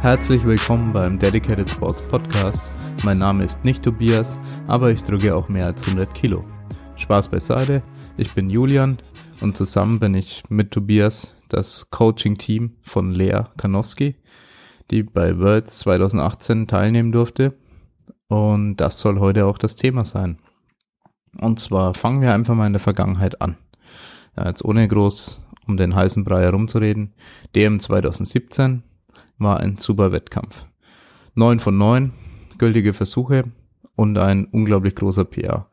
Herzlich willkommen beim Dedicated Sports Podcast. Mein Name ist nicht Tobias, aber ich drücke auch mehr als 100 Kilo. Spaß beiseite, ich bin Julian und zusammen bin ich mit Tobias das Coaching-Team von Lea Kanowski, die bei Worlds 2018 teilnehmen durfte. Und das soll heute auch das Thema sein. Und zwar fangen wir einfach mal in der Vergangenheit an. Ja, jetzt ohne groß um den heißen Brei herumzureden. DM 2017 war ein super Wettkampf. Neun von neun gültige Versuche und ein unglaublich großer PA.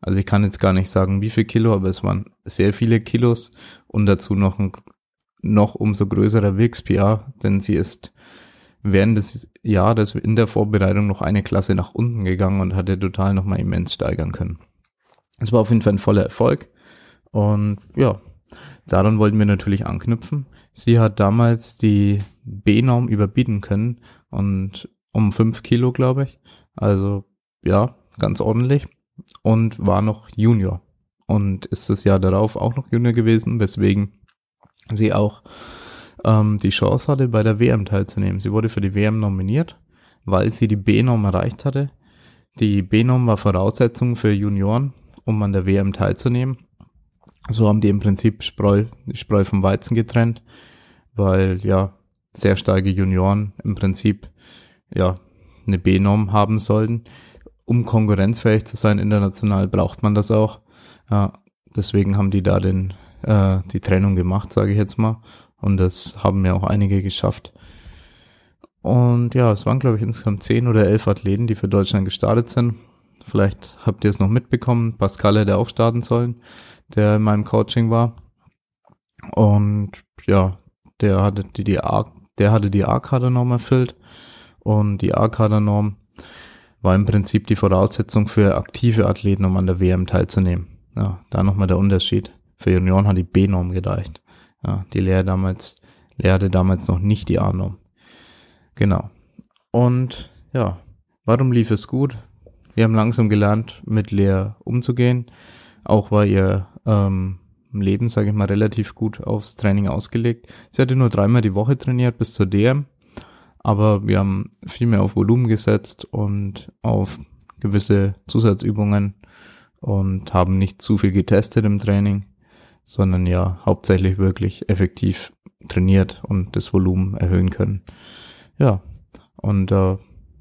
Also ich kann jetzt gar nicht sagen, wie viel Kilo, aber es waren sehr viele Kilos und dazu noch ein noch umso größerer Wilks PA, denn sie ist während des Jahres in der Vorbereitung noch eine Klasse nach unten gegangen und hatte total nochmal immens steigern können. Es war auf jeden Fall ein voller Erfolg und ja, daran wollten wir natürlich anknüpfen. Sie hat damals die B-Norm überbieten können und um fünf Kilo, glaube ich. Also ja, ganz ordentlich und war noch Junior und ist das Jahr darauf auch noch Junior gewesen, weswegen sie auch ähm, die Chance hatte, bei der WM teilzunehmen. Sie wurde für die WM nominiert, weil sie die B-Norm erreicht hatte. Die B-Norm war Voraussetzung für Junioren, um an der WM teilzunehmen. So haben die im Prinzip Spreu, Spreu vom Weizen getrennt, weil ja sehr starke Junioren im Prinzip ja eine B-Norm haben sollten. Um konkurrenzfähig zu sein international braucht man das auch. Ja, deswegen haben die da den äh, die Trennung gemacht, sage ich jetzt mal. Und das haben ja auch einige geschafft. Und ja, es waren, glaube ich, insgesamt zehn oder elf Athleten, die für Deutschland gestartet sind. Vielleicht habt ihr es noch mitbekommen. Pascal hätte auch starten sollen der in meinem Coaching war. Und ja, der hatte die, die A, der hatte die A-Kadernorm erfüllt. Und die A-Kadernorm war im Prinzip die Voraussetzung für aktive Athleten, um an der WM teilzunehmen. Ja, da nochmal der Unterschied. Für Junioren hat die B-Norm gereicht. Ja, die Lehre damals, lehrte damals noch nicht die A-Norm. Genau. Und ja, warum lief es gut? Wir haben langsam gelernt, mit Lehr umzugehen. Auch war ihr ähm, Leben, sage ich mal, relativ gut aufs Training ausgelegt. Sie hatte nur dreimal die Woche trainiert bis zur DM, aber wir haben viel mehr auf Volumen gesetzt und auf gewisse Zusatzübungen und haben nicht zu viel getestet im Training, sondern ja hauptsächlich wirklich effektiv trainiert und das Volumen erhöhen können. Ja, und äh,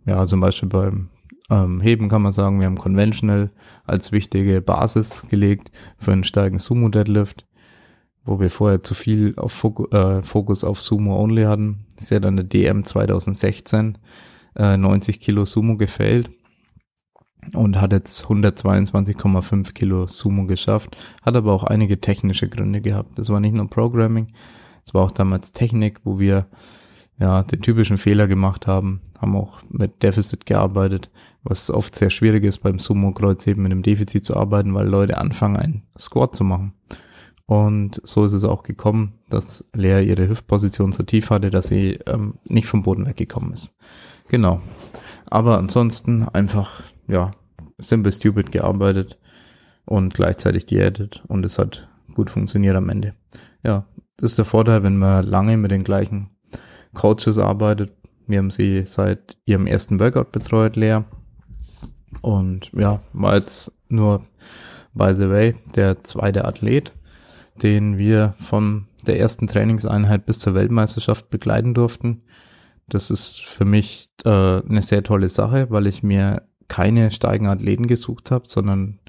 ja, zum Beispiel beim ähm, Heben kann man sagen, wir haben Conventional als wichtige Basis gelegt für einen starken Sumo Deadlift, wo wir vorher zu viel auf Fok äh, Fokus auf Sumo Only hatten. Sie hat an der DM 2016 äh, 90 Kilo Sumo gefailt und hat jetzt 122,5 Kilo Sumo geschafft, hat aber auch einige technische Gründe gehabt. Das war nicht nur Programming, es war auch damals Technik, wo wir ja, den typischen Fehler gemacht haben, haben auch mit Deficit gearbeitet, was oft sehr schwierig ist beim Sumo-Kreuzheben mit einem Defizit zu arbeiten, weil Leute anfangen, einen Squat zu machen. Und so ist es auch gekommen, dass Lea ihre Hüftposition so tief hatte, dass sie ähm, nicht vom Boden weggekommen ist. Genau. Aber ansonsten einfach, ja, simple stupid gearbeitet und gleichzeitig diätet und es hat gut funktioniert am Ende. Ja, das ist der Vorteil, wenn man lange mit den gleichen Coaches arbeitet. Wir haben sie seit ihrem ersten Workout betreut, Lea. Und ja, war jetzt nur, by the way, der zweite Athlet, den wir von der ersten Trainingseinheit bis zur Weltmeisterschaft begleiten durften. Das ist für mich äh, eine sehr tolle Sache, weil ich mir keine steigen Athleten gesucht habe, sondern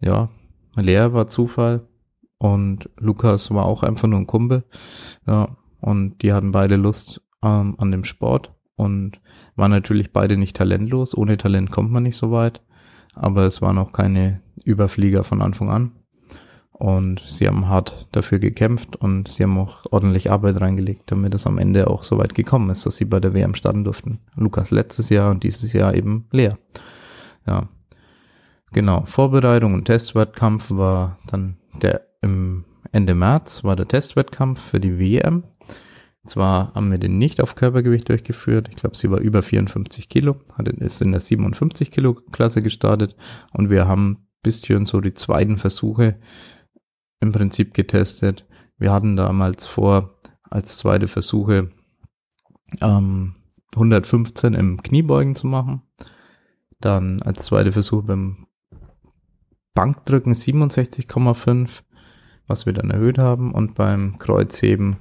ja, Lea war Zufall und Lukas war auch einfach nur ein Kumpel. Ja, und die hatten beide Lust ähm, an dem Sport und waren natürlich beide nicht talentlos. Ohne Talent kommt man nicht so weit, aber es waren auch keine Überflieger von Anfang an. Und sie haben hart dafür gekämpft und sie haben auch ordentlich Arbeit reingelegt, damit es am Ende auch so weit gekommen ist, dass sie bei der WM starten durften. Lukas letztes Jahr und dieses Jahr eben leer. Ja. Genau. Vorbereitung und Testwettkampf war dann der im Ende März war der Testwettkampf für die WM zwar haben wir den nicht auf Körpergewicht durchgeführt. Ich glaube, sie war über 54 Kilo, hat, ist in der 57 Kilo Klasse gestartet und wir haben bisschen so die zweiten Versuche im Prinzip getestet. Wir hatten damals vor, als zweite Versuche ähm, 115 im Kniebeugen zu machen. Dann als zweite Versuch beim Bankdrücken 67,5, was wir dann erhöht haben. Und beim Kreuzheben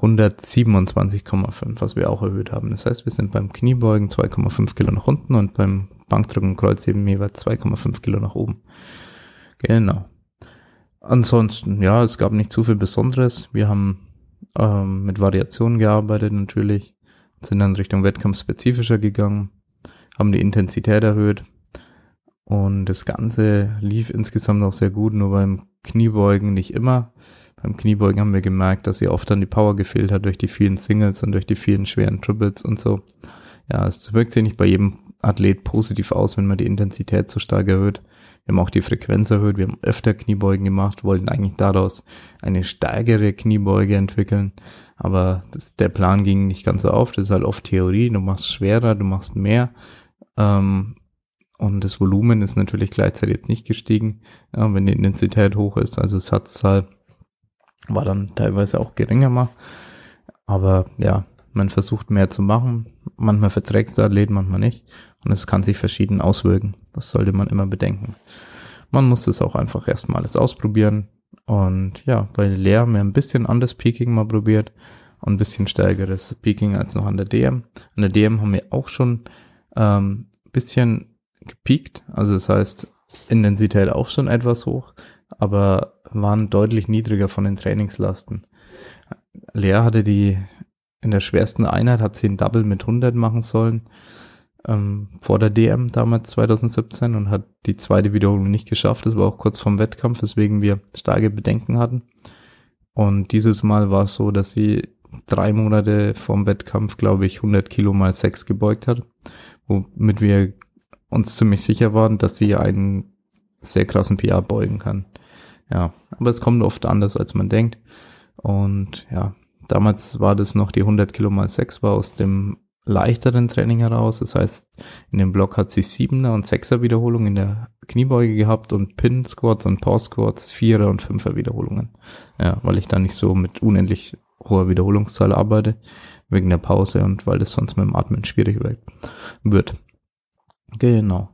127,5, was wir auch erhöht haben. Das heißt, wir sind beim Kniebeugen 2,5 Kilo nach unten und beim Bankdrücken und Kreuzheben jeweils 2,5 Kilo nach oben. Genau. Ansonsten, ja, es gab nicht zu viel Besonderes. Wir haben ähm, mit Variationen gearbeitet natürlich, sind dann Richtung Wettkampf spezifischer gegangen, haben die Intensität erhöht und das Ganze lief insgesamt auch sehr gut, nur beim Kniebeugen nicht immer. Beim Kniebeugen haben wir gemerkt, dass ihr oft dann die Power gefehlt hat durch die vielen Singles und durch die vielen schweren Triples und so. Ja, es wirkt sich nicht bei jedem Athlet positiv aus, wenn man die Intensität so stark erhöht. Wir haben auch die Frequenz erhöht, wir haben öfter Kniebeugen gemacht, wollten eigentlich daraus eine stärkere Kniebeuge entwickeln, aber das, der Plan ging nicht ganz so auf. Das ist halt oft Theorie, du machst schwerer, du machst mehr. Ähm, und das Volumen ist natürlich gleichzeitig jetzt nicht gestiegen, ja, wenn die Intensität hoch ist. Also Satzzahl war dann teilweise auch geringer mal. Aber ja, man versucht mehr zu machen. Manchmal verträgt der Athlet, manchmal nicht. Und es kann sich verschieden auswirken. Das sollte man immer bedenken. Man muss es auch einfach erstmal alles ausprobieren. Und ja, bei Leer haben wir ein bisschen anderes Peaking mal probiert ein bisschen stärkeres Peaking als noch an der DM. An der DM haben wir auch schon ähm, bisschen gepiekt. Also das heißt, Intensität auch schon etwas hoch, aber waren deutlich niedriger von den Trainingslasten. Lea hatte die in der schwersten Einheit hat sie ein Double mit 100 machen sollen ähm, vor der DM damals 2017 und hat die zweite Wiederholung nicht geschafft. Das war auch kurz vorm Wettkampf, weswegen wir starke Bedenken hatten. Und dieses Mal war es so, dass sie drei Monate vorm Wettkampf, glaube ich, 100 Kilo mal 6 gebeugt hat, womit wir uns ziemlich sicher waren, dass sie einen sehr krassen PR beugen kann. Ja, aber es kommt oft anders, als man denkt. Und ja, damals war das noch die 100 Kilo mal 6 war aus dem leichteren Training heraus. Das heißt, in dem Block hat sie Siebener und Sechser Wiederholungen in der Kniebeuge gehabt und Pin Squats und Pause Squats Vierer und Fünfer Wiederholungen. Ja, weil ich da nicht so mit unendlich hoher Wiederholungszahl arbeite, wegen der Pause und weil das sonst mit dem Atmen schwierig wird. Genau.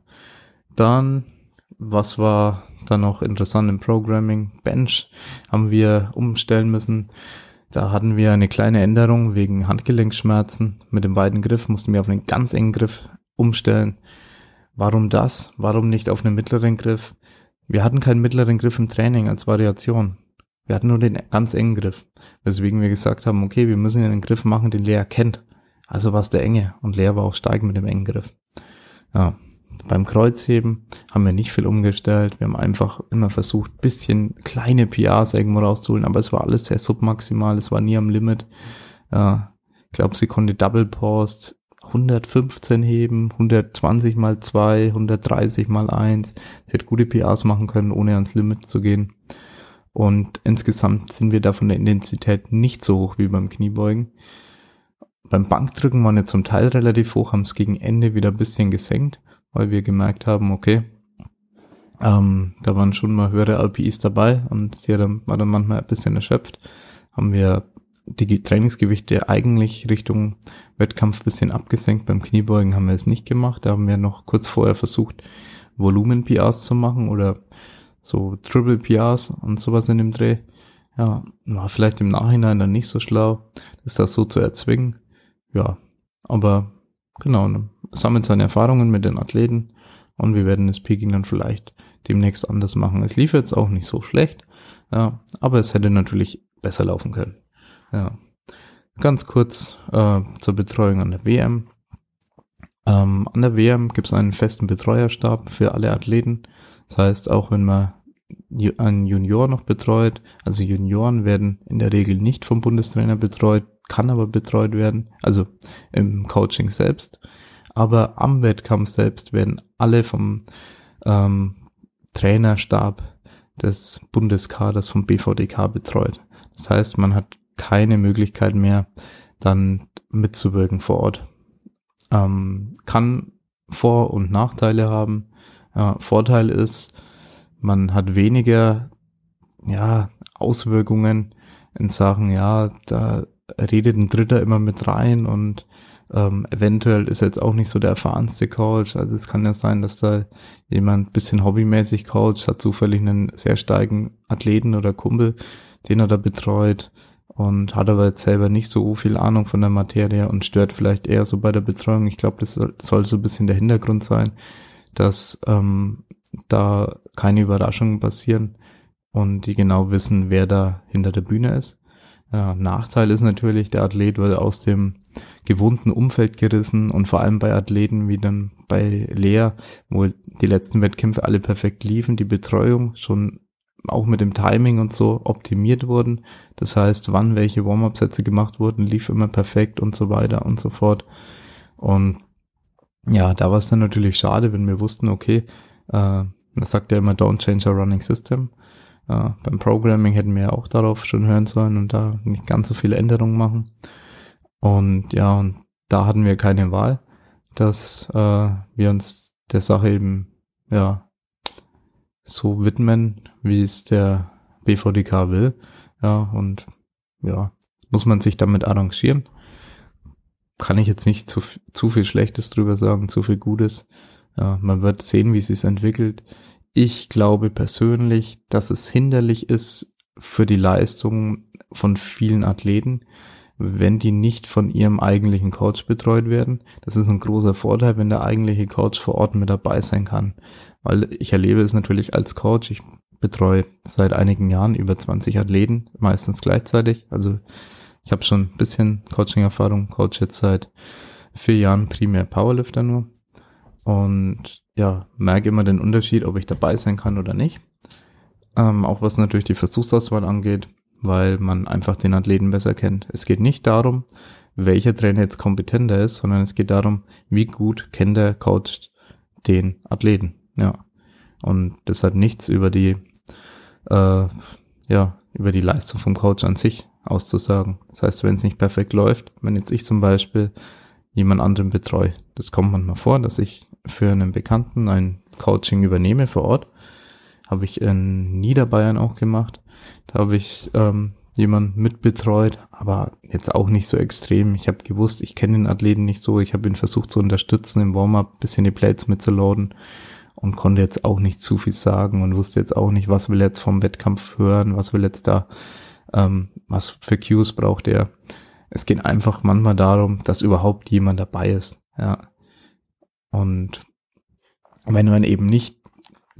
Dann, was war dann noch interessant im Programming? Bench haben wir umstellen müssen. Da hatten wir eine kleine Änderung wegen Handgelenkschmerzen. Mit dem weiten Griff mussten wir auf einen ganz engen Griff umstellen. Warum das? Warum nicht auf einen mittleren Griff? Wir hatten keinen mittleren Griff im Training als Variation. Wir hatten nur den ganz engen Griff. Weswegen wir gesagt haben, okay, wir müssen einen Griff machen, den Lea kennt. Also war es der enge. Und Lea war auch stark mit dem engen Griff. Ja, beim Kreuzheben haben wir nicht viel umgestellt. Wir haben einfach immer versucht, bisschen kleine PRs irgendwo rauszuholen, aber es war alles sehr submaximal, es war nie am Limit. Ja, ich glaube, sie konnte Double Post 115 heben, 120 mal 2, 130 mal 1. Sie hat gute PRs machen können, ohne ans Limit zu gehen. Und insgesamt sind wir da von der Intensität nicht so hoch wie beim Kniebeugen. Beim Bankdrücken waren wir zum Teil relativ hoch, haben es gegen Ende wieder ein bisschen gesenkt weil wir gemerkt haben, okay, ähm, da waren schon mal höhere LPIs dabei und sie dann, war dann manchmal ein bisschen erschöpft. Haben wir die Trainingsgewichte eigentlich Richtung Wettkampf bisschen abgesenkt. Beim Kniebeugen haben wir es nicht gemacht. Da haben wir noch kurz vorher versucht, Volumen-PRs zu machen oder so Triple PRs und sowas in dem Dreh. Ja, war vielleicht im Nachhinein dann nicht so schlau, das da so zu erzwingen. Ja, aber genau, ne, sammelt seine Erfahrungen mit den Athleten und wir werden das Peking dann vielleicht demnächst anders machen. Es lief jetzt auch nicht so schlecht, ja, aber es hätte natürlich besser laufen können. Ja. Ganz kurz äh, zur Betreuung an der WM. Ähm, an der WM gibt es einen festen Betreuerstab für alle Athleten. Das heißt, auch wenn man einen Junior noch betreut, also Junioren werden in der Regel nicht vom Bundestrainer betreut, kann aber betreut werden, also im Coaching selbst aber am Wettkampf selbst werden alle vom ähm, Trainerstab des Bundeskaders vom BVDK betreut. Das heißt, man hat keine Möglichkeit mehr, dann mitzuwirken vor Ort. Ähm, kann Vor- und Nachteile haben. Äh, Vorteil ist, man hat weniger, ja, Auswirkungen in Sachen, ja, da redet ein Dritter immer mit rein und ähm, eventuell ist jetzt auch nicht so der erfahrenste Coach. Also es kann ja sein, dass da jemand bisschen hobbymäßig coacht, hat zufällig einen sehr starken Athleten oder Kumpel, den er da betreut und hat aber jetzt selber nicht so viel Ahnung von der Materie und stört vielleicht eher so bei der Betreuung. Ich glaube, das soll, soll so ein bisschen der Hintergrund sein, dass ähm, da keine Überraschungen passieren und die genau wissen, wer da hinter der Bühne ist. Ja, Nachteil ist natürlich, der Athlet wird aus dem gewohnten Umfeld gerissen und vor allem bei Athleten wie dann bei Lea, wo die letzten Wettkämpfe alle perfekt liefen, die Betreuung schon auch mit dem Timing und so optimiert wurden. Das heißt, wann welche Warm-up-Sätze gemacht wurden, lief immer perfekt und so weiter und so fort. Und ja, da war es dann natürlich schade, wenn wir wussten, okay, äh, das sagt ja immer, don't change our running system. Äh, beim Programming hätten wir ja auch darauf schon hören sollen und da nicht ganz so viele Änderungen machen. Und ja, und da hatten wir keine Wahl, dass äh, wir uns der Sache eben ja so widmen, wie es der BVDK will. Ja, und ja, muss man sich damit arrangieren. Kann ich jetzt nicht zu, zu viel Schlechtes drüber sagen, zu viel Gutes. Ja, man wird sehen, wie es sich entwickelt. Ich glaube persönlich, dass es hinderlich ist für die Leistung von vielen Athleten, wenn die nicht von ihrem eigentlichen Coach betreut werden. Das ist ein großer Vorteil, wenn der eigentliche Coach vor Ort mit dabei sein kann. Weil ich erlebe es natürlich als Coach. Ich betreue seit einigen Jahren über 20 Athleten, meistens gleichzeitig. Also ich habe schon ein bisschen Coaching-Erfahrung, coach jetzt seit vier Jahren primär Powerlifter nur. Und ja, merke immer den Unterschied, ob ich dabei sein kann oder nicht. Ähm, auch was natürlich die Versuchsauswahl angeht weil man einfach den Athleten besser kennt. Es geht nicht darum, welcher Trainer jetzt kompetenter ist, sondern es geht darum, wie gut kennt der Coach den Athleten. Ja. Und das hat nichts über die, äh, ja, über die Leistung vom Coach an sich auszusagen. Das heißt, wenn es nicht perfekt läuft, wenn jetzt ich zum Beispiel jemand anderen betreue, das kommt manchmal vor, dass ich für einen Bekannten ein Coaching übernehme vor Ort, habe ich in Niederbayern auch gemacht da habe ich ähm, jemanden mitbetreut, aber jetzt auch nicht so extrem. Ich habe gewusst, ich kenne den Athleten nicht so. Ich habe ihn versucht zu unterstützen im Warm-up, bisschen die Plates mitzuladen und konnte jetzt auch nicht zu viel sagen und wusste jetzt auch nicht, was will er jetzt vom Wettkampf hören, was will jetzt da, ähm, was für Cues braucht er. Es geht einfach manchmal darum, dass überhaupt jemand dabei ist. Ja. Und wenn man eben nicht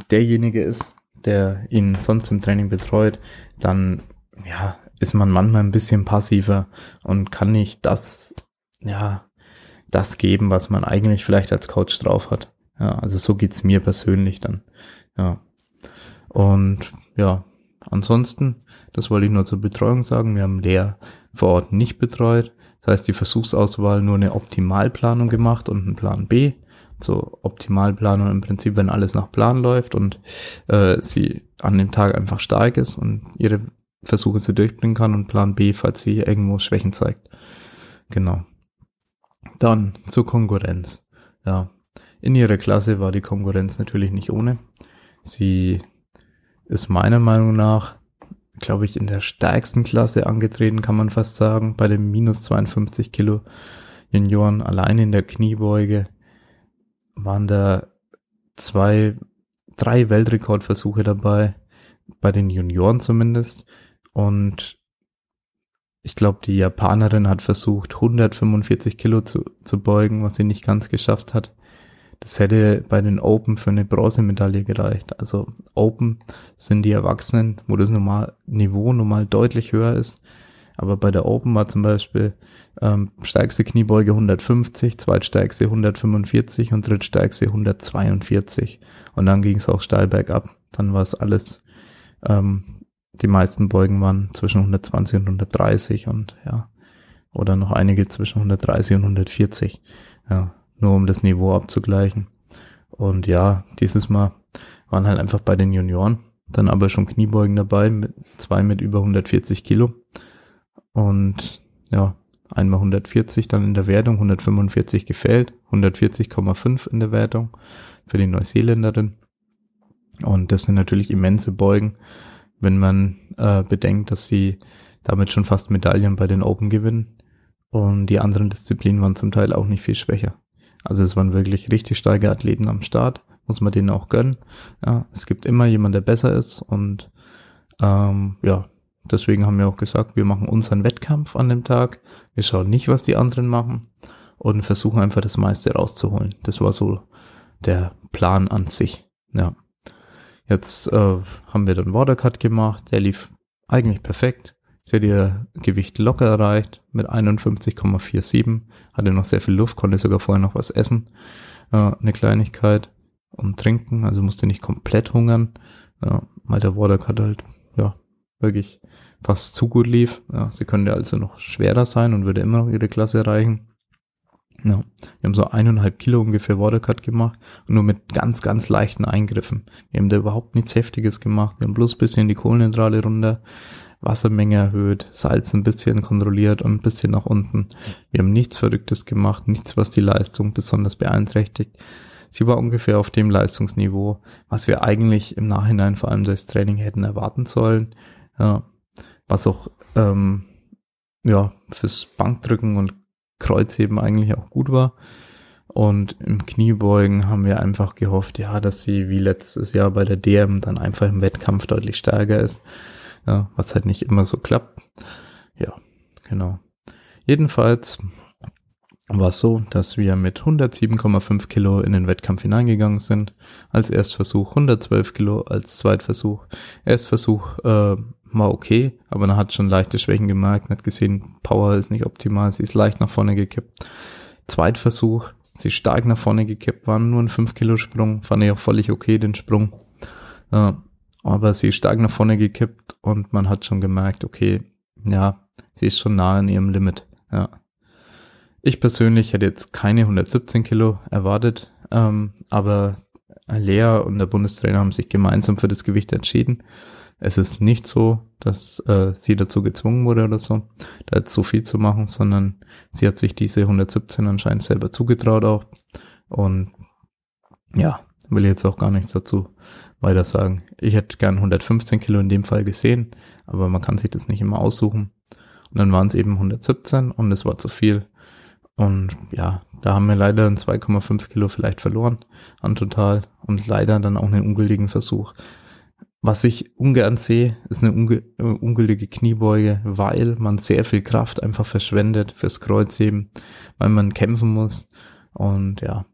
derjenige ist, der ihn sonst im Training betreut, dann ja, ist man manchmal ein bisschen passiver und kann nicht das, ja, das geben, was man eigentlich vielleicht als Coach drauf hat. Ja, also so geht's mir persönlich dann. Ja. Und ja, ansonsten, das wollte ich nur zur Betreuung sagen. Wir haben Lea vor Ort nicht betreut. Das heißt, die Versuchsauswahl nur eine Optimalplanung gemacht und einen Plan B so Optimalplanung im Prinzip, wenn alles nach Plan läuft und äh, sie an dem Tag einfach stark ist und ihre Versuche sie durchbringen kann und Plan B, falls sie irgendwo Schwächen zeigt. Genau. Dann zur Konkurrenz. Ja, in ihrer Klasse war die Konkurrenz natürlich nicht ohne. Sie ist meiner Meinung nach, glaube ich, in der stärksten Klasse angetreten, kann man fast sagen, bei den minus 52 Kilo Junioren, allein in der Kniebeuge waren da zwei, drei Weltrekordversuche dabei, bei den Junioren zumindest. Und ich glaube, die Japanerin hat versucht, 145 Kilo zu, zu beugen, was sie nicht ganz geschafft hat. Das hätte bei den Open für eine Bronzemedaille gereicht. Also Open sind die Erwachsenen, wo das normal, Niveau normal deutlich höher ist. Aber bei der Open war zum Beispiel ähm, stärkste Kniebeuge 150, zweitstärkste 145 und drittstärkste 142. Und dann ging es auch steil bergab. Dann war es alles, ähm, die meisten Beugen waren zwischen 120 und 130 und ja, oder noch einige zwischen 130 und 140. Ja, nur um das Niveau abzugleichen. Und ja, dieses Mal waren halt einfach bei den Junioren dann aber schon Kniebeugen dabei, mit zwei mit über 140 Kilo. Und ja, einmal 140 dann in der Wertung, 145 gefällt, 140,5 in der Wertung für die Neuseeländerin. Und das sind natürlich immense Beugen, wenn man äh, bedenkt, dass sie damit schon fast Medaillen bei den Open gewinnen. Und die anderen Disziplinen waren zum Teil auch nicht viel schwächer. Also es waren wirklich richtig starke Athleten am Start, muss man denen auch gönnen. Ja, es gibt immer jemand, der besser ist und ähm, ja, deswegen haben wir auch gesagt, wir machen unseren Wettkampf an dem Tag. Wir schauen nicht, was die anderen machen und versuchen einfach das meiste rauszuholen. Das war so der Plan an sich. Ja. Jetzt äh, haben wir den Watercut gemacht, der lief eigentlich perfekt. Sie hat ihr Gewicht locker erreicht mit 51,47, hatte noch sehr viel Luft, konnte sogar vorher noch was essen, äh, eine Kleinigkeit und trinken, also musste nicht komplett hungern, ja, weil der Watercut halt, wirklich fast zu gut lief. Ja, sie könnte also noch schwerer sein und würde immer noch ihre Klasse erreichen. Ja, wir haben so eineinhalb Kilo ungefähr Watercut gemacht und nur mit ganz, ganz leichten Eingriffen. Wir haben da überhaupt nichts Heftiges gemacht. Wir haben bloß bisschen die Kohlenhydrate runter, Wassermenge erhöht, Salz ein bisschen kontrolliert und ein bisschen nach unten. Wir haben nichts Verrücktes gemacht, nichts, was die Leistung besonders beeinträchtigt. Sie war ungefähr auf dem Leistungsniveau, was wir eigentlich im Nachhinein vor allem durchs Training hätten erwarten sollen. Ja, was auch ähm, ja fürs Bankdrücken und Kreuzheben eigentlich auch gut war. Und im Kniebeugen haben wir einfach gehofft, ja, dass sie wie letztes Jahr bei der DM dann einfach im Wettkampf deutlich stärker ist. Ja, was halt nicht immer so klappt. Ja, genau. Jedenfalls war es so, dass wir mit 107,5 Kilo in den Wettkampf hineingegangen sind. Als Erstversuch 112 Kilo, als Zweitversuch. Erstversuch äh, war okay, aber man hat schon leichte Schwächen gemerkt, hat gesehen, Power ist nicht optimal, sie ist leicht nach vorne gekippt. Zweitversuch, sie stark nach vorne gekippt, waren nur ein 5 Kilo Sprung, fand ich auch völlig okay, den Sprung. Ja, aber sie ist stark nach vorne gekippt und man hat schon gemerkt, okay, ja, sie ist schon nah an ihrem Limit, ja. Ich persönlich hätte jetzt keine 117 Kilo erwartet, ähm, aber Lea und der Bundestrainer haben sich gemeinsam für das Gewicht entschieden. Es ist nicht so, dass äh, sie dazu gezwungen wurde oder so, da jetzt so viel zu machen, sondern sie hat sich diese 117 anscheinend selber zugetraut auch. Und ja, will jetzt auch gar nichts dazu weiter sagen. Ich hätte gern 115 Kilo in dem Fall gesehen, aber man kann sich das nicht immer aussuchen. Und dann waren es eben 117 und es war zu viel. Und ja, da haben wir leider ein 2,5 Kilo vielleicht verloren an total und leider dann auch einen ungültigen Versuch. Was ich ungern sehe, ist eine unge äh, ungültige Kniebeuge, weil man sehr viel Kraft einfach verschwendet fürs Kreuzheben, weil man kämpfen muss. Und ja,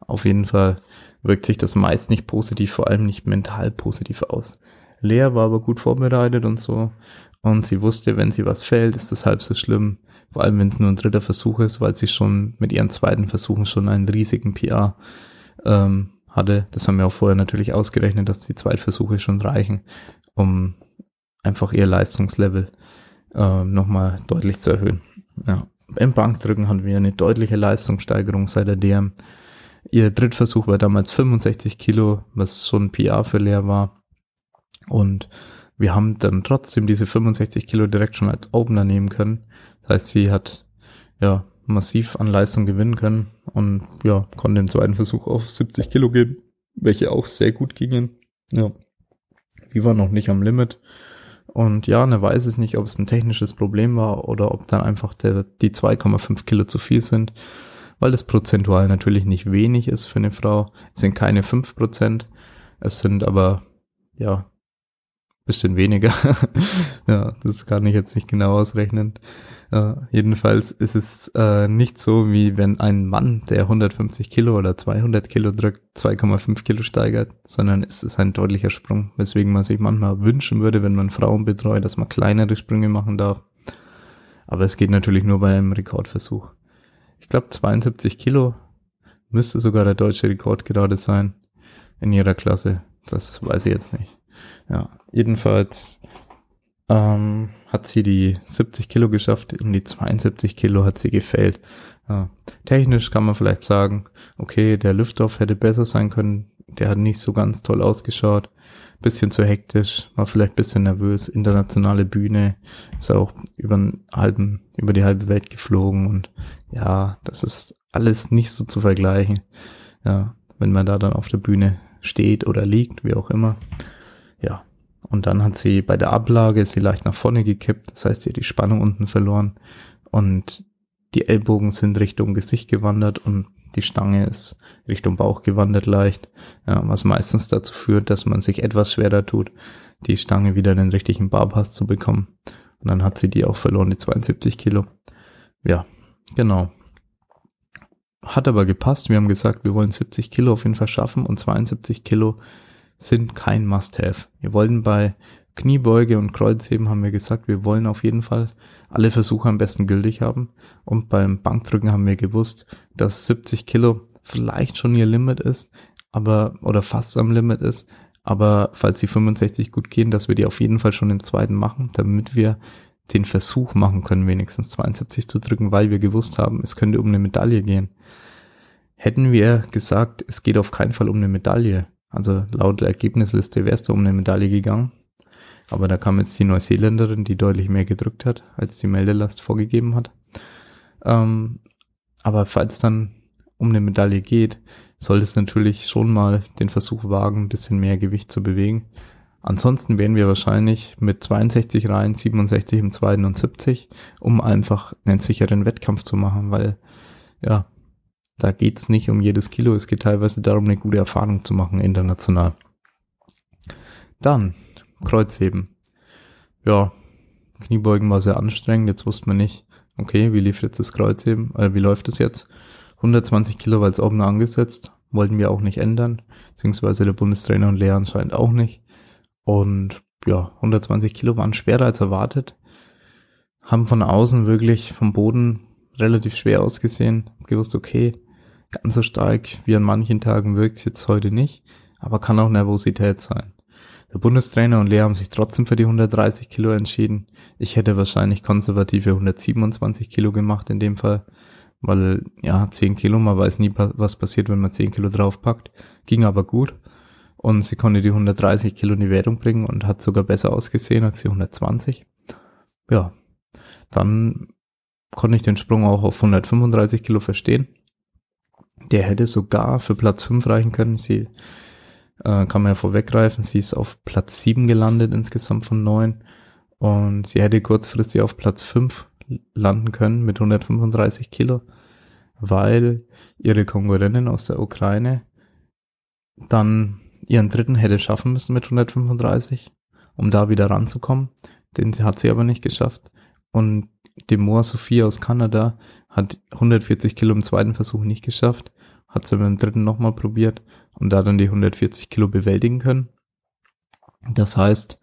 auf jeden Fall wirkt sich das meist nicht positiv, vor allem nicht mental positiv aus. Lea war aber gut vorbereitet und so. Und sie wusste, wenn sie was fällt, ist das halb so schlimm. Vor allem, wenn es nur ein dritter Versuch ist, weil sie schon mit ihren zweiten Versuchen schon einen riesigen PR ähm, hatte. Das haben wir auch vorher natürlich ausgerechnet, dass die Zweitversuche schon reichen, um einfach ihr Leistungslevel äh, nochmal deutlich zu erhöhen. Ja. Im Bankdrücken hatten wir eine deutliche Leistungssteigerung seit der DM. Ihr Drittversuch war damals 65 Kilo, was schon PR für leer war. Und wir haben dann trotzdem diese 65 Kilo direkt schon als Opener nehmen können. Das heißt, sie hat ja massiv an Leistung gewinnen können und ja, konnte im zweiten Versuch auf 70 Kilo gehen, welche auch sehr gut gingen. Ja, die war noch nicht am Limit. Und ja, ne weiß es nicht, ob es ein technisches Problem war oder ob dann einfach der, die 2,5 Kilo zu viel sind, weil das prozentual natürlich nicht wenig ist für eine Frau. Es sind keine 5 Prozent, es sind aber, ja, bisschen weniger. ja, das kann ich jetzt nicht genau ausrechnen. Äh, jedenfalls ist es äh, nicht so, wie wenn ein Mann, der 150 Kilo oder 200 Kilo drückt, 2,5 Kilo steigert, sondern es ist ein deutlicher Sprung, weswegen man sich manchmal wünschen würde, wenn man Frauen betreut, dass man kleinere Sprünge machen darf. Aber es geht natürlich nur bei einem Rekordversuch. Ich glaube, 72 Kilo müsste sogar der deutsche Rekord gerade sein in ihrer Klasse. Das weiß ich jetzt nicht. Ja, jedenfalls ähm, hat sie die 70 Kilo geschafft, in die 72 Kilo hat sie gefällt. Ja. Technisch kann man vielleicht sagen, okay, der Lüftoff hätte besser sein können, der hat nicht so ganz toll ausgeschaut, bisschen zu hektisch, war vielleicht bisschen nervös, internationale Bühne, ist auch über, einen halben, über die halbe Welt geflogen und ja, das ist alles nicht so zu vergleichen. Ja, wenn man da dann auf der Bühne steht oder liegt, wie auch immer. Ja. Und dann hat sie bei der Ablage sie leicht nach vorne gekippt. Das heißt, sie hat die Spannung unten verloren und die Ellbogen sind Richtung Gesicht gewandert und die Stange ist Richtung Bauch gewandert leicht, ja, was meistens dazu führt, dass man sich etwas schwerer tut, die Stange wieder in den richtigen Barpass zu bekommen. Und dann hat sie die auch verloren, die 72 Kilo. Ja, genau. Hat aber gepasst. Wir haben gesagt, wir wollen 70 Kilo auf jeden Fall schaffen und 72 Kilo sind kein Must-Have. Wir wollten bei Kniebeuge und Kreuzheben haben wir gesagt, wir wollen auf jeden Fall alle Versuche am besten gültig haben. Und beim Bankdrücken haben wir gewusst, dass 70 Kilo vielleicht schon ihr Limit ist, aber, oder fast am Limit ist. Aber falls die 65 gut gehen, dass wir die auf jeden Fall schon im zweiten machen, damit wir den Versuch machen können, wenigstens 72 zu drücken, weil wir gewusst haben, es könnte um eine Medaille gehen. Hätten wir gesagt, es geht auf keinen Fall um eine Medaille, also laut Ergebnisliste wäre es da um eine Medaille gegangen, aber da kam jetzt die Neuseeländerin, die deutlich mehr gedrückt hat, als die Meldelast vorgegeben hat. Ähm, aber falls dann um eine Medaille geht, soll es natürlich schon mal den Versuch wagen, ein bisschen mehr Gewicht zu bewegen. Ansonsten wären wir wahrscheinlich mit 62 Reihen, 67 im zweiten und 70, um einfach einen sicheren Wettkampf zu machen, weil ja, da geht's nicht um jedes Kilo, es geht teilweise darum, eine gute Erfahrung zu machen international. Dann Kreuzheben. Ja, Kniebeugen war sehr anstrengend, jetzt wusste man nicht, okay, wie lief jetzt das Kreuzheben, äh, wie läuft es jetzt? 120 Kilo war jetzt oben angesetzt, wollten wir auch nicht ändern, beziehungsweise der Bundestrainer und Lehrer anscheinend auch nicht. Und ja, 120 Kilo waren schwerer als erwartet, haben von außen wirklich vom Boden relativ schwer ausgesehen, gewusst, okay, ganz so stark wie an manchen Tagen wirkt es jetzt heute nicht, aber kann auch Nervosität sein. Der Bundestrainer und Lea haben sich trotzdem für die 130 Kilo entschieden. Ich hätte wahrscheinlich konservative 127 Kilo gemacht in dem Fall, weil ja, 10 Kilo, man weiß nie, was passiert, wenn man 10 Kilo draufpackt. Ging aber gut. Und sie konnte die 130 Kilo in die Wertung bringen und hat sogar besser ausgesehen als die 120. Ja, dann konnte ich den Sprung auch auf 135 Kilo verstehen. Der hätte sogar für Platz 5 reichen können. Sie äh, kann man ja vorweggreifen. Sie ist auf Platz 7 gelandet insgesamt von 9. Und sie hätte kurzfristig auf Platz 5 landen können mit 135 Kilo, weil ihre Konkurrentin aus der Ukraine dann ihren dritten hätte schaffen müssen mit 135, um da wieder ranzukommen. Den hat sie aber nicht geschafft. Und Demoa Sophie aus Kanada hat 140 Kilo im zweiten Versuch nicht geschafft, hat sie beim dritten nochmal probiert und da dann die 140 Kilo bewältigen können. Das heißt,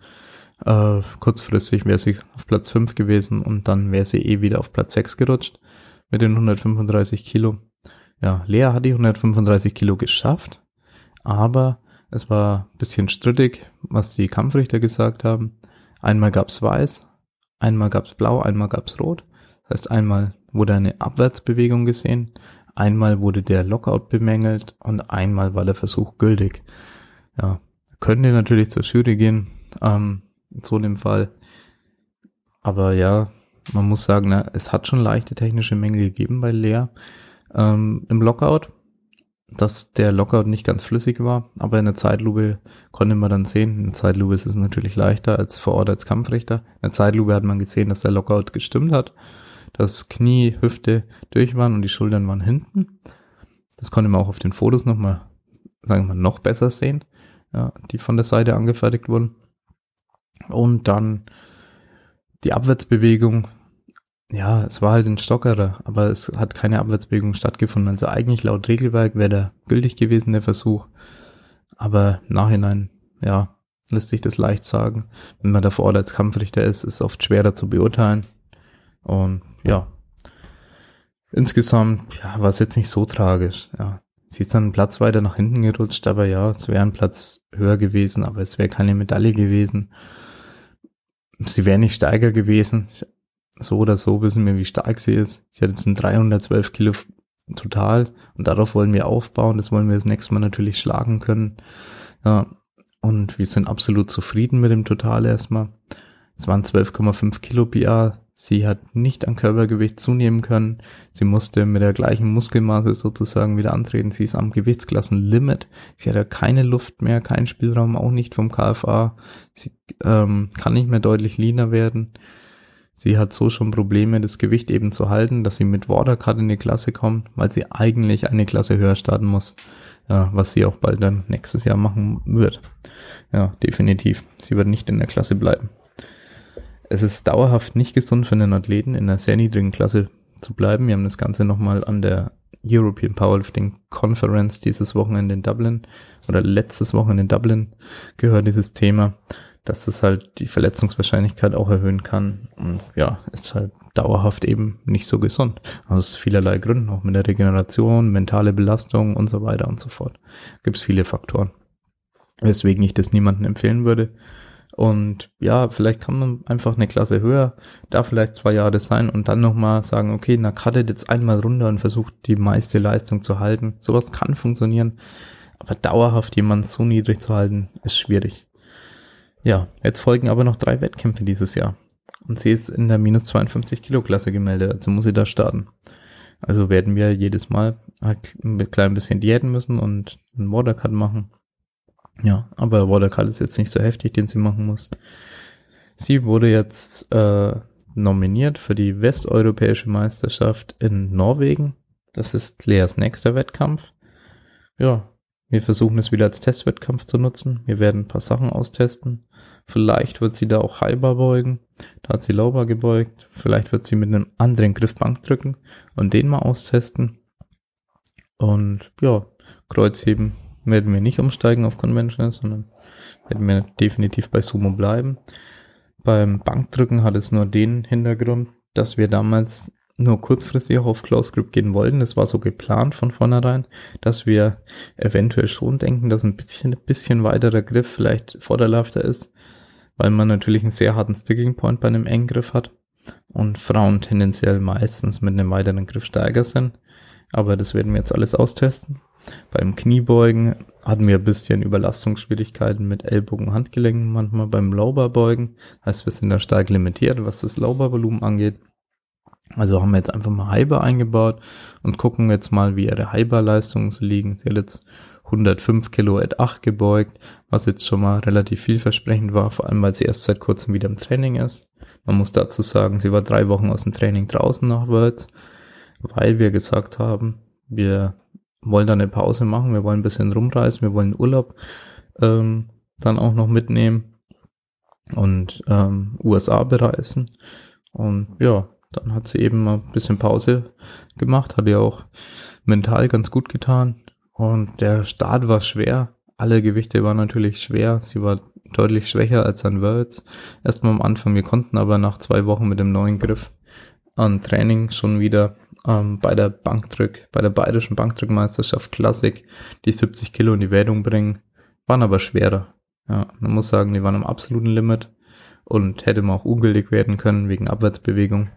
äh, kurzfristig wäre sie auf Platz 5 gewesen und dann wäre sie eh wieder auf Platz 6 gerutscht mit den 135 Kilo. Ja, Lea hat die 135 Kilo geschafft, aber es war ein bisschen strittig, was die Kampfrichter gesagt haben. Einmal gab's weiß, einmal gab's blau, einmal gab's rot. Das heißt, einmal wurde eine Abwärtsbewegung gesehen, einmal wurde der Lockout bemängelt und einmal war der Versuch gültig. Ja, könnte natürlich zur Jury gehen, ähm, in so einem Fall. Aber ja, man muss sagen, na, es hat schon leichte technische Mängel gegeben bei Lea ähm, im Lockout dass der Lockout nicht ganz flüssig war, aber in der Zeitlupe konnte man dann sehen, in der Zeitlupe ist es natürlich leichter als vor Ort als Kampfrichter. In der Zeitlupe hat man gesehen, dass der Lockout gestimmt hat, dass Knie, Hüfte durch waren und die Schultern waren hinten. Das konnte man auch auf den Fotos nochmal, sagen wir mal, noch besser sehen, ja, die von der Seite angefertigt wurden. Und dann die Abwärtsbewegung ja, es war halt ein Stockerer, aber es hat keine Abwärtsbewegung stattgefunden. Also eigentlich laut Regelwerk wäre der gültig gewesen, der Versuch. Aber Nachhinein, ja, lässt sich das leicht sagen. Wenn man da vor Ort als Kampfrichter ist, ist es oft schwerer zu beurteilen. Und ja, insgesamt, ja, war es jetzt nicht so tragisch. Ja, sie ist dann einen Platz weiter nach hinten gerutscht, aber ja, es wäre ein Platz höher gewesen, aber es wäre keine Medaille gewesen. Sie wäre nicht steiger gewesen so oder so wissen wir, wie stark sie ist. Sie hat jetzt ein 312 Kilo total und darauf wollen wir aufbauen. Das wollen wir das nächste Mal natürlich schlagen können. Ja, und wir sind absolut zufrieden mit dem Total erstmal. Es waren 12,5 Kilo PR. Sie hat nicht an Körpergewicht zunehmen können. Sie musste mit der gleichen Muskelmasse sozusagen wieder antreten. Sie ist am Gewichtsklassenlimit. Sie hat ja keine Luft mehr, keinen Spielraum, auch nicht vom KFA. Sie ähm, kann nicht mehr deutlich leaner werden. Sie hat so schon Probleme, das Gewicht eben zu halten, dass sie mit Watercut in die Klasse kommt, weil sie eigentlich eine Klasse höher starten muss. Ja, was sie auch bald dann nächstes Jahr machen wird. Ja, definitiv. Sie wird nicht in der Klasse bleiben. Es ist dauerhaft nicht gesund für einen Athleten, in einer sehr niedrigen Klasse zu bleiben. Wir haben das Ganze nochmal an der European Powerlifting Conference dieses Wochenende in Dublin oder letztes Wochenende in Dublin gehört dieses Thema, dass das halt die Verletzungswahrscheinlichkeit auch erhöhen kann. Und ja, ist halt dauerhaft eben nicht so gesund. Aus vielerlei Gründen, auch mit der Regeneration, mentale Belastung und so weiter und so fort. Gibt es viele Faktoren. Weswegen ich das niemandem empfehlen würde. Und ja, vielleicht kann man einfach eine Klasse höher, da vielleicht zwei Jahre sein und dann nochmal sagen, okay, na cuttet jetzt einmal runter und versucht die meiste Leistung zu halten. Sowas kann funktionieren, aber dauerhaft jemanden so niedrig zu halten, ist schwierig. Ja, jetzt folgen aber noch drei Wettkämpfe dieses Jahr. Und sie ist in der minus 52 Kilo Klasse gemeldet, also muss sie da starten. Also werden wir jedes Mal halt ein klein bisschen diäten müssen und einen Watercut machen ja, aber Watercut ist jetzt nicht so heftig, den sie machen muss. Sie wurde jetzt äh, nominiert für die westeuropäische Meisterschaft in Norwegen. Das ist Leas nächster Wettkampf. Ja, wir versuchen es wieder als Testwettkampf zu nutzen. Wir werden ein paar Sachen austesten. Vielleicht wird sie da auch halber beugen. Da hat sie Lauber gebeugt. Vielleicht wird sie mit einem anderen Griff Bank drücken und den mal austesten. Und ja, Kreuzheben werden wir nicht umsteigen auf Conventional, sondern werden wir definitiv bei Sumo bleiben. Beim Bankdrücken hat es nur den Hintergrund, dass wir damals nur kurzfristig auch auf Grip gehen wollten. Das war so geplant von vornherein, dass wir eventuell schon denken, dass ein bisschen, ein bisschen weiterer Griff vielleicht vorderhafter ist, weil man natürlich einen sehr harten Sticking Point bei einem engen Griff hat und Frauen tendenziell meistens mit einem weiteren Griff stärker sind. Aber das werden wir jetzt alles austesten. Beim Kniebeugen hatten wir ein bisschen Überlastungsschwierigkeiten mit Ellbogen Handgelenken manchmal beim Lauberbeugen. Heißt, wir sind da stark limitiert, was das Laubervolumen angeht. Also haben wir jetzt einfach mal Hyper eingebaut und gucken jetzt mal, wie ihre Hyperleistungen so liegen. Sie hat jetzt 105 Kilo at 8 gebeugt, was jetzt schon mal relativ vielversprechend war, vor allem weil sie erst seit kurzem wieder im Training ist. Man muss dazu sagen, sie war drei Wochen aus dem Training draußen nachwärts, weil wir gesagt haben, wir wollen da eine Pause machen, wir wollen ein bisschen rumreisen, wir wollen Urlaub ähm, dann auch noch mitnehmen und ähm, USA bereisen. Und ja, dann hat sie eben mal ein bisschen Pause gemacht, hat ja auch mental ganz gut getan. Und der Start war schwer. Alle Gewichte waren natürlich schwer. Sie war deutlich schwächer als an Worlds. Erstmal am Anfang. Wir konnten aber nach zwei Wochen mit dem neuen Griff an Training schon wieder ähm, bei der Bankdrück, bei der bayerischen Bankdrückmeisterschaft Klassik die 70 Kilo in die Wertung bringen, waren aber schwerer. Ja, man muss sagen, die waren am absoluten Limit und hätte man auch ungültig werden können wegen Abwärtsbewegung.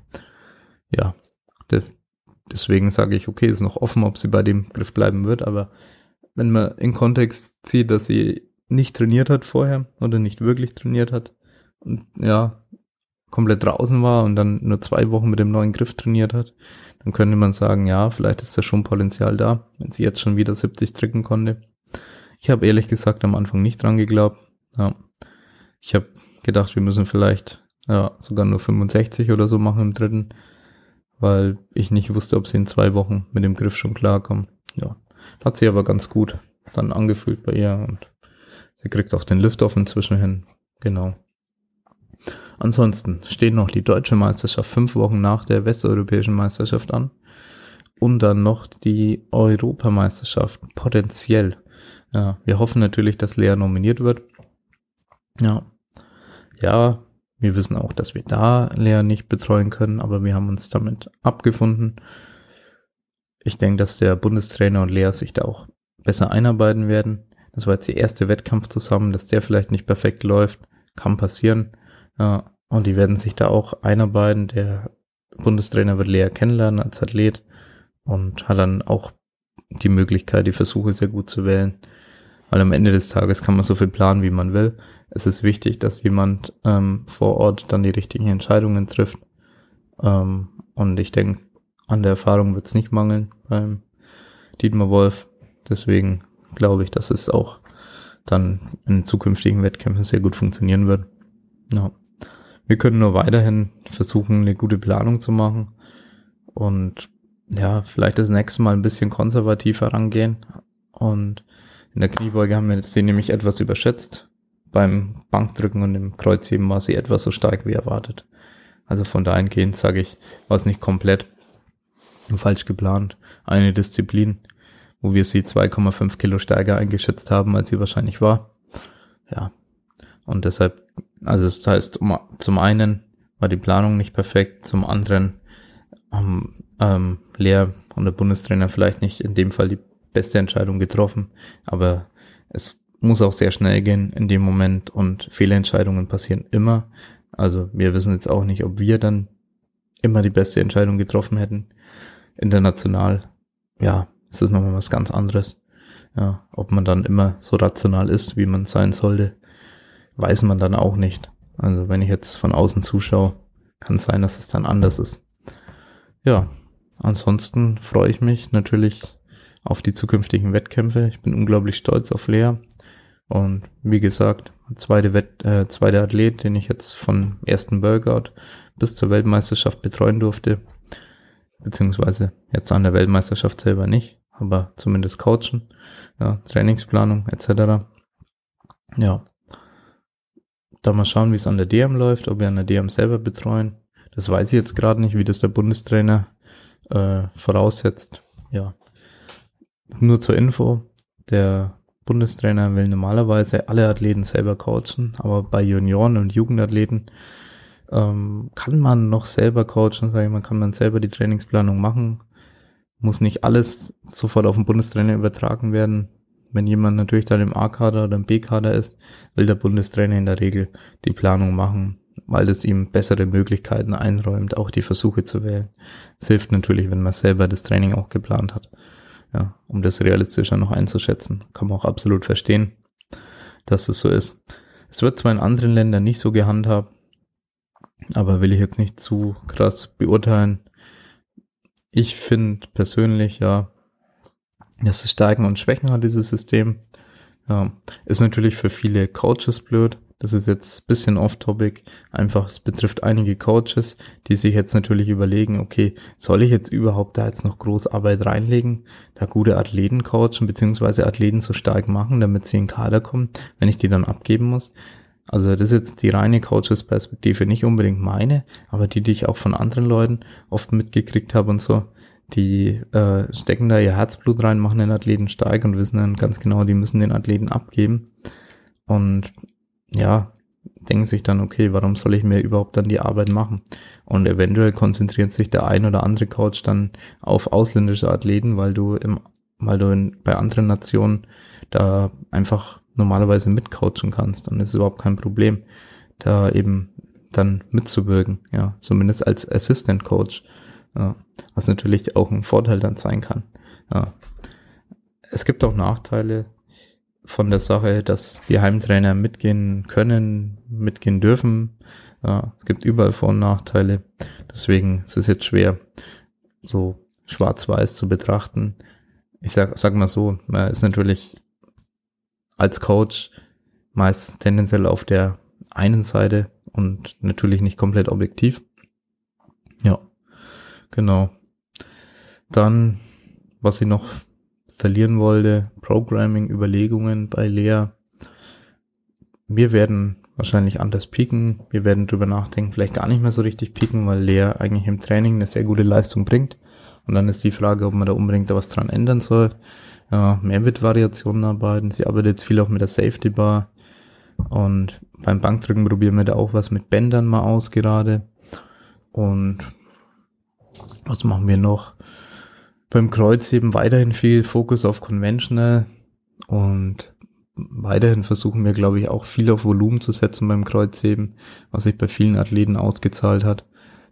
Ja, de deswegen sage ich, okay, ist noch offen, ob sie bei dem Griff bleiben wird, aber wenn man in Kontext zieht, dass sie nicht trainiert hat vorher oder nicht wirklich trainiert hat und ja, komplett draußen war und dann nur zwei Wochen mit dem neuen Griff trainiert hat, dann könnte man sagen, ja, vielleicht ist da schon Potenzial da, wenn sie jetzt schon wieder 70 drücken konnte. Ich habe ehrlich gesagt am Anfang nicht dran geglaubt. Ja. Ich habe gedacht, wir müssen vielleicht ja, sogar nur 65 oder so machen im dritten, weil ich nicht wusste, ob sie in zwei Wochen mit dem Griff schon klarkommen. Ja, hat sie aber ganz gut dann angefühlt bei ihr und sie kriegt auch den Lift-Off inzwischen hin. Genau. Ansonsten steht noch die deutsche Meisterschaft fünf Wochen nach der westeuropäischen Meisterschaft an. Und dann noch die Europameisterschaft, potenziell. Ja, wir hoffen natürlich, dass Lea nominiert wird. Ja. Ja, wir wissen auch, dass wir da Lea nicht betreuen können, aber wir haben uns damit abgefunden. Ich denke, dass der Bundestrainer und Lea sich da auch besser einarbeiten werden. Das war jetzt der erste Wettkampf zusammen, dass der vielleicht nicht perfekt läuft. Kann passieren. Ja, und die werden sich da auch einarbeiten. Der Bundestrainer wird Lea kennenlernen als Athlet und hat dann auch die Möglichkeit, die Versuche sehr gut zu wählen. Weil am Ende des Tages kann man so viel planen, wie man will. Es ist wichtig, dass jemand ähm, vor Ort dann die richtigen Entscheidungen trifft. Ähm, und ich denke, an der Erfahrung wird es nicht mangeln beim Dietmar Wolf. Deswegen glaube ich, dass es auch dann in zukünftigen Wettkämpfen sehr gut funktionieren wird. Ja. Wir können nur weiterhin versuchen, eine gute Planung zu machen und ja, vielleicht das nächste Mal ein bisschen konservativer rangehen. Und in der Kniebeuge haben wir sie nämlich etwas überschätzt. Beim Bankdrücken und im Kreuzheben war sie etwas so stark wie erwartet. Also von dahingehend sage ich, war es nicht komplett falsch geplant. Eine Disziplin, wo wir sie 2,5 Kilo stärker eingeschätzt haben, als sie wahrscheinlich war. Ja. Und deshalb, also das heißt, zum einen war die Planung nicht perfekt, zum anderen haben ähm, Lea und der Bundestrainer vielleicht nicht in dem Fall die beste Entscheidung getroffen, aber es muss auch sehr schnell gehen in dem Moment und Fehlentscheidungen passieren immer. Also wir wissen jetzt auch nicht, ob wir dann immer die beste Entscheidung getroffen hätten. International, ja, es ist nochmal was ganz anderes. Ja, ob man dann immer so rational ist, wie man sein sollte, weiß man dann auch nicht. Also wenn ich jetzt von außen zuschaue, kann es sein, dass es dann anders ist. Ja, ansonsten freue ich mich natürlich auf die zukünftigen Wettkämpfe. Ich bin unglaublich stolz auf Lea. Und wie gesagt, zweite, Wett, äh, zweite Athlet, den ich jetzt von ersten Burgout bis zur Weltmeisterschaft betreuen durfte. Beziehungsweise jetzt an der Weltmeisterschaft selber nicht, aber zumindest coachen, ja, Trainingsplanung etc. Ja. Da mal schauen, wie es an der DM läuft, ob wir an der DM selber betreuen. Das weiß ich jetzt gerade nicht, wie das der Bundestrainer äh, voraussetzt. Ja. Nur zur Info, der Bundestrainer will normalerweise alle Athleten selber coachen, aber bei Junioren und Jugendathleten ähm, kann man noch selber coachen, sage ich mal, kann man selber die Trainingsplanung machen. Muss nicht alles sofort auf den Bundestrainer übertragen werden. Wenn jemand natürlich dann im A-Kader oder im B-Kader ist, will der Bundestrainer in der Regel die Planung machen, weil es ihm bessere Möglichkeiten einräumt, auch die Versuche zu wählen. Es hilft natürlich, wenn man selber das Training auch geplant hat ja, um das realistischer noch einzuschätzen. Kann man auch absolut verstehen, dass es so ist. Es wird zwar in anderen Ländern nicht so gehandhabt, aber will ich jetzt nicht zu krass beurteilen. Ich finde persönlich ja, dass es Stärken und Schwächen hat, dieses System. Ja, ist natürlich für viele Coaches blöd, das ist jetzt bisschen off-topic. Einfach, es betrifft einige Coaches, die sich jetzt natürlich überlegen, okay, soll ich jetzt überhaupt da jetzt noch groß Arbeit reinlegen, da gute Athleten coachen, beziehungsweise Athleten so stark machen, damit sie in Kader kommen, wenn ich die dann abgeben muss? Also das ist jetzt die reine Coaches-Perspektive, nicht unbedingt meine, aber die, die ich auch von anderen Leuten oft mitgekriegt habe und so, die äh, stecken da ihr Herzblut rein, machen den Athleten stark und wissen dann ganz genau, die müssen den Athleten abgeben. Und ja, denken sich dann, okay, warum soll ich mir überhaupt dann die Arbeit machen? Und eventuell konzentriert sich der ein oder andere Coach dann auf ausländische Athleten, weil du im, weil du in, bei anderen Nationen da einfach normalerweise mitcoachen kannst. Und es ist überhaupt kein Problem, da eben dann mitzuwirken, ja, zumindest als Assistant Coach, ja, was natürlich auch ein Vorteil dann sein kann. Ja. Es gibt auch Nachteile, von der Sache, dass die Heimtrainer mitgehen können, mitgehen dürfen. Ja, es gibt überall Vor- und Nachteile. Deswegen ist es jetzt schwer, so schwarz-weiß zu betrachten. Ich sag, sag mal so, man ist natürlich als Coach meistens tendenziell auf der einen Seite und natürlich nicht komplett objektiv. Genau. Dann, was ich noch verlieren wollte. Programming-Überlegungen bei Lea. Wir werden wahrscheinlich anders pieken. Wir werden drüber nachdenken, vielleicht gar nicht mehr so richtig pieken, weil Lea eigentlich im Training eine sehr gute Leistung bringt. Und dann ist die Frage, ob man da unbedingt da was dran ändern soll. Ja, mehr mit Variationen arbeiten. Sie arbeitet jetzt viel auch mit der Safety Bar. Und beim Bankdrücken probieren wir da auch was mit Bändern mal aus gerade. Und was machen wir noch? beim Kreuzheben weiterhin viel Fokus auf Conventional und weiterhin versuchen wir, glaube ich, auch viel auf Volumen zu setzen beim Kreuzheben, was sich bei vielen Athleten ausgezahlt hat.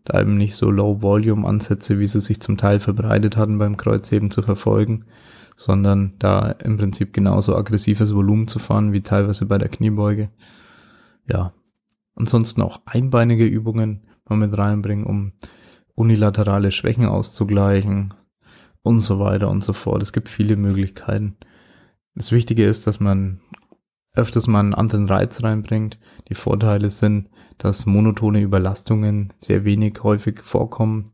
Da eben nicht so Low-Volume-Ansätze, wie sie sich zum Teil verbreitet hatten beim Kreuzheben zu verfolgen, sondern da im Prinzip genauso aggressives Volumen zu fahren wie teilweise bei der Kniebeuge. Ja. Ansonsten auch einbeinige Übungen mal mit reinbringen, um unilaterale Schwächen auszugleichen und so weiter und so fort. Es gibt viele Möglichkeiten. Das Wichtige ist, dass man öfters mal einen anderen Reiz reinbringt. Die Vorteile sind, dass monotone Überlastungen sehr wenig häufig vorkommen.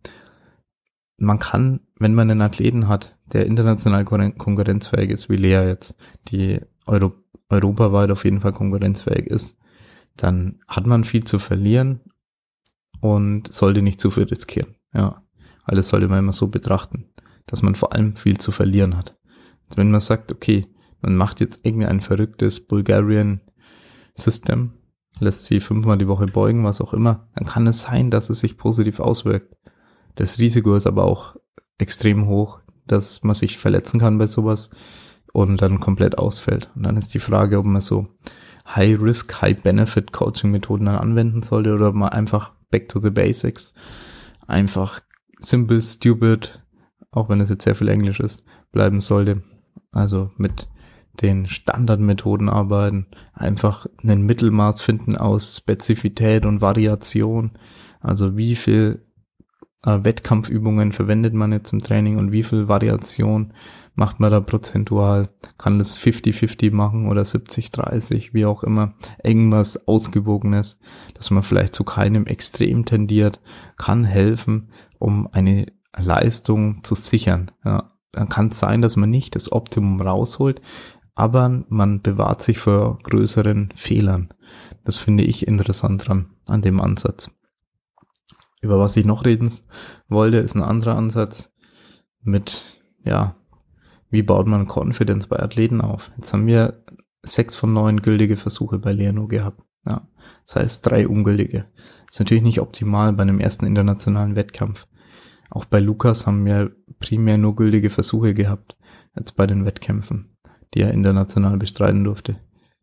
Man kann, wenn man einen Athleten hat, der international konkurrenzfähig ist, wie Lea jetzt, die Euro europaweit auf jeden Fall konkurrenzfähig ist, dann hat man viel zu verlieren und sollte nicht zu viel riskieren. Ja, alles sollte man immer so betrachten, dass man vor allem viel zu verlieren hat. Also wenn man sagt, okay, man macht jetzt irgendein verrücktes Bulgarian System, lässt sie fünfmal die Woche beugen, was auch immer, dann kann es sein, dass es sich positiv auswirkt. Das Risiko ist aber auch extrem hoch, dass man sich verletzen kann bei sowas und dann komplett ausfällt. Und dann ist die Frage, ob man so High-Risk, High-Benefit-Coaching-Methoden dann anwenden sollte oder ob man einfach back to the basics, einfach simple, stupid, auch wenn es jetzt sehr viel Englisch ist, bleiben sollte. Also mit den Standardmethoden arbeiten, einfach einen Mittelmaß finden aus Spezifität und Variation. Also wie viel äh, Wettkampfübungen verwendet man jetzt im Training und wie viel Variation macht man da prozentual? Kann das 50-50 machen oder 70-30, wie auch immer. Irgendwas Ausgewogenes, dass man vielleicht zu keinem Extrem tendiert, kann helfen, um eine Leistung zu sichern. Ja, dann kann es sein, dass man nicht das Optimum rausholt, aber man bewahrt sich vor größeren Fehlern. Das finde ich interessant dran, an dem Ansatz. Über was ich noch reden wollte, ist ein anderer Ansatz mit, ja, wie baut man Confidence bei Athleten auf? Jetzt haben wir sechs von neun gültige Versuche bei Leano gehabt. Ja, das heißt drei ungültige. Ist natürlich nicht optimal bei einem ersten internationalen Wettkampf. Auch bei Lukas haben wir primär nur gültige Versuche gehabt, als bei den Wettkämpfen, die er international bestreiten durfte.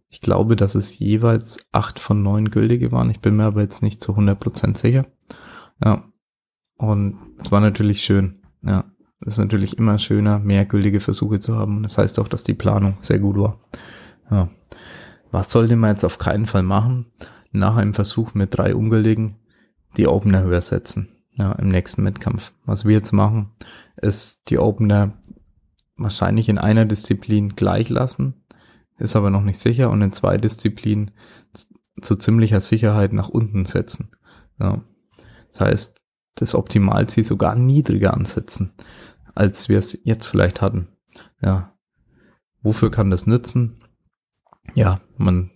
Ich glaube, dass es jeweils acht von neun gültige waren. Ich bin mir aber jetzt nicht zu 100% sicher. Ja. Und es war natürlich schön. Ja. Es ist natürlich immer schöner, mehr gültige Versuche zu haben. Das heißt auch, dass die Planung sehr gut war. Ja. Was sollte man jetzt auf keinen Fall machen? Nach einem Versuch mit drei ungültigen die Opener höher setzen. Ja, im nächsten Wettkampf. Was wir jetzt machen, ist die Opener wahrscheinlich in einer Disziplin gleich lassen, ist aber noch nicht sicher und in zwei Disziplinen zu ziemlicher Sicherheit nach unten setzen. Ja. Das heißt, das Optimalziel sogar niedriger ansetzen, als wir es jetzt vielleicht hatten. Ja. Wofür kann das nützen? Ja, man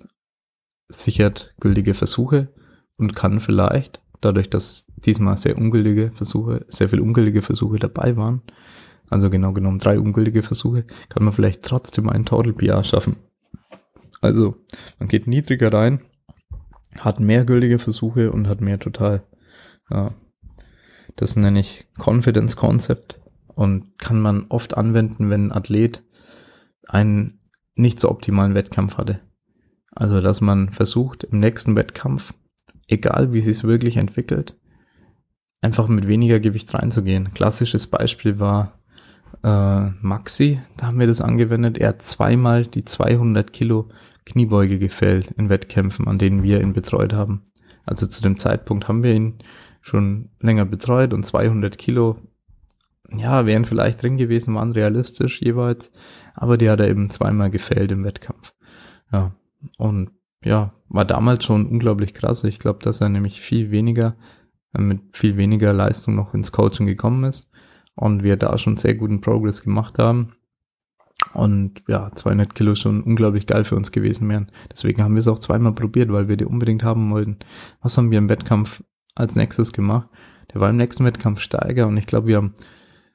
sichert gültige Versuche und kann vielleicht, dadurch, dass diesmal sehr ungültige Versuche, sehr viel ungültige Versuche dabei waren, also genau genommen drei ungültige Versuche, kann man vielleicht trotzdem einen Total PR schaffen. Also, man geht niedriger rein, hat mehr gültige Versuche und hat mehr Total. Ja. Das nenne ich Confidence Concept und kann man oft anwenden, wenn ein Athlet einen nicht so optimalen Wettkampf hatte. Also, dass man versucht, im nächsten Wettkampf, egal wie es sich wirklich entwickelt, einfach mit weniger Gewicht reinzugehen. Klassisches Beispiel war äh, Maxi, da haben wir das angewendet. Er hat zweimal die 200 Kilo Kniebeuge gefällt in Wettkämpfen, an denen wir ihn betreut haben. Also zu dem Zeitpunkt haben wir ihn schon länger betreut und 200 Kilo, ja, wären vielleicht drin gewesen, waren realistisch jeweils, aber die hat er eben zweimal gefällt im Wettkampf. Ja, und ja, war damals schon unglaublich krass. Ich glaube, dass er nämlich viel weniger, äh, mit viel weniger Leistung noch ins Coaching gekommen ist und wir da schon sehr guten Progress gemacht haben. Und ja, 200 Kilo schon unglaublich geil für uns gewesen wären. Deswegen haben wir es auch zweimal probiert, weil wir die unbedingt haben wollten. Was haben wir im Wettkampf als nächstes gemacht. Der war im nächsten Wettkampf steiger und ich glaube, wir haben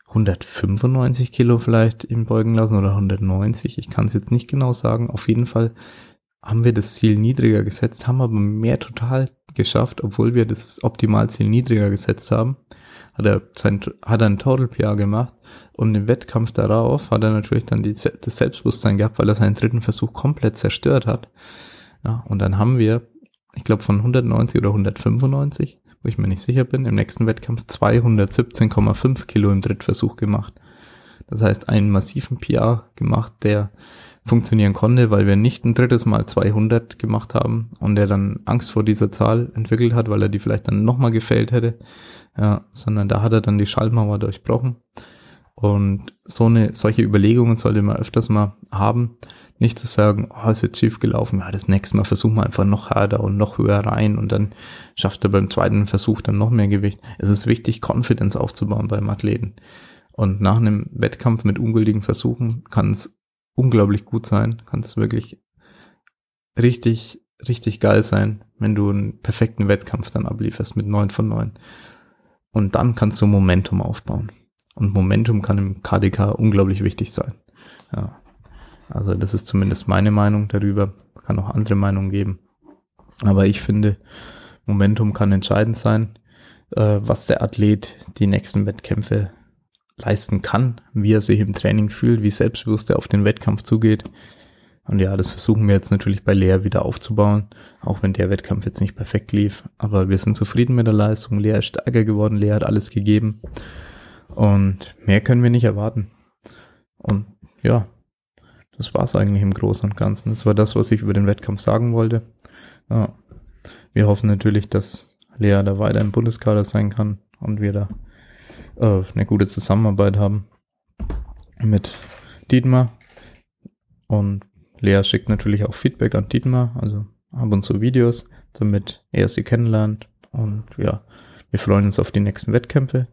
195 Kilo vielleicht ihm beugen lassen oder 190. Ich kann es jetzt nicht genau sagen. Auf jeden Fall haben wir das Ziel niedriger gesetzt, haben aber mehr total geschafft, obwohl wir das Optimalziel niedriger gesetzt haben. Hat er sein, hat er ein Total PR gemacht und im Wettkampf darauf hat er natürlich dann die, das Selbstbewusstsein gehabt, weil er seinen dritten Versuch komplett zerstört hat. Ja, und dann haben wir, ich glaube von 190 oder 195, wo ich mir nicht sicher bin, im nächsten Wettkampf 217,5 Kilo im Drittversuch gemacht. Das heißt, einen massiven PR gemacht, der funktionieren konnte, weil wir nicht ein drittes Mal 200 gemacht haben und er dann Angst vor dieser Zahl entwickelt hat, weil er die vielleicht dann nochmal gefällt hätte, ja, sondern da hat er dann die Schallmauer durchbrochen. Und so eine, solche Überlegungen sollte man öfters mal haben. Nicht zu sagen, oh, ist jetzt schief gelaufen, ja, das nächste Mal versuchen wir einfach noch härter und noch höher rein und dann schafft er beim zweiten Versuch dann noch mehr Gewicht. Es ist wichtig, Confidence aufzubauen beim Athleten. Und nach einem Wettkampf mit ungültigen Versuchen kann es unglaublich gut sein, kann es wirklich richtig, richtig geil sein, wenn du einen perfekten Wettkampf dann ablieferst mit neun von neun. Und dann kannst du Momentum aufbauen. Und Momentum kann im KDK unglaublich wichtig sein. Ja. Also das ist zumindest meine Meinung darüber. Kann auch andere Meinungen geben. Aber ich finde, Momentum kann entscheidend sein, äh, was der Athlet die nächsten Wettkämpfe leisten kann, wie er sich im Training fühlt, wie selbstbewusst er auf den Wettkampf zugeht. Und ja, das versuchen wir jetzt natürlich bei Lea wieder aufzubauen, auch wenn der Wettkampf jetzt nicht perfekt lief. Aber wir sind zufrieden mit der Leistung. Lea ist stärker geworden, Lea hat alles gegeben. Und mehr können wir nicht erwarten. Und ja, das war's eigentlich im Großen und Ganzen. Das war das, was ich über den Wettkampf sagen wollte. Ja. Wir hoffen natürlich, dass Lea da weiter im Bundeskader sein kann und wir da äh, eine gute Zusammenarbeit haben mit Dietmar. Und Lea schickt natürlich auch Feedback an Dietmar, also ab und zu Videos, damit er sie kennenlernt. Und ja, wir freuen uns auf die nächsten Wettkämpfe,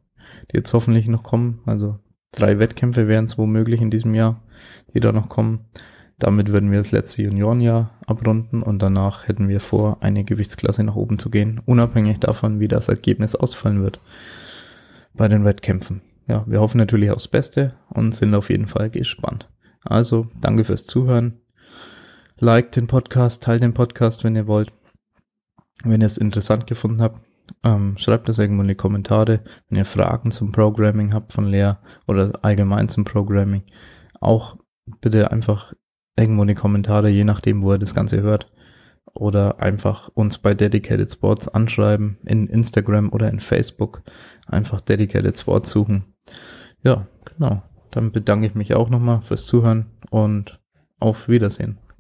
die jetzt hoffentlich noch kommen. Also drei Wettkämpfe wären es womöglich in diesem Jahr, die da noch kommen. Damit würden wir das letzte Juniorenjahr abrunden und danach hätten wir vor, eine Gewichtsklasse nach oben zu gehen, unabhängig davon, wie das Ergebnis ausfallen wird bei den Wettkämpfen. Ja, wir hoffen natürlich aufs Beste und sind auf jeden Fall gespannt. Also, danke fürs Zuhören. Like den Podcast, teilt den Podcast, wenn ihr wollt. Wenn ihr es interessant gefunden habt, ähm, schreibt das irgendwo in die Kommentare. Wenn ihr Fragen zum Programming habt von Lea oder allgemein zum Programming, auch bitte einfach irgendwo in die Kommentare, je nachdem, wo ihr das Ganze hört oder einfach uns bei Dedicated Sports anschreiben in Instagram oder in Facebook. Einfach Dedicated Sports suchen. Ja, genau. Dann bedanke ich mich auch nochmal fürs Zuhören und auf Wiedersehen.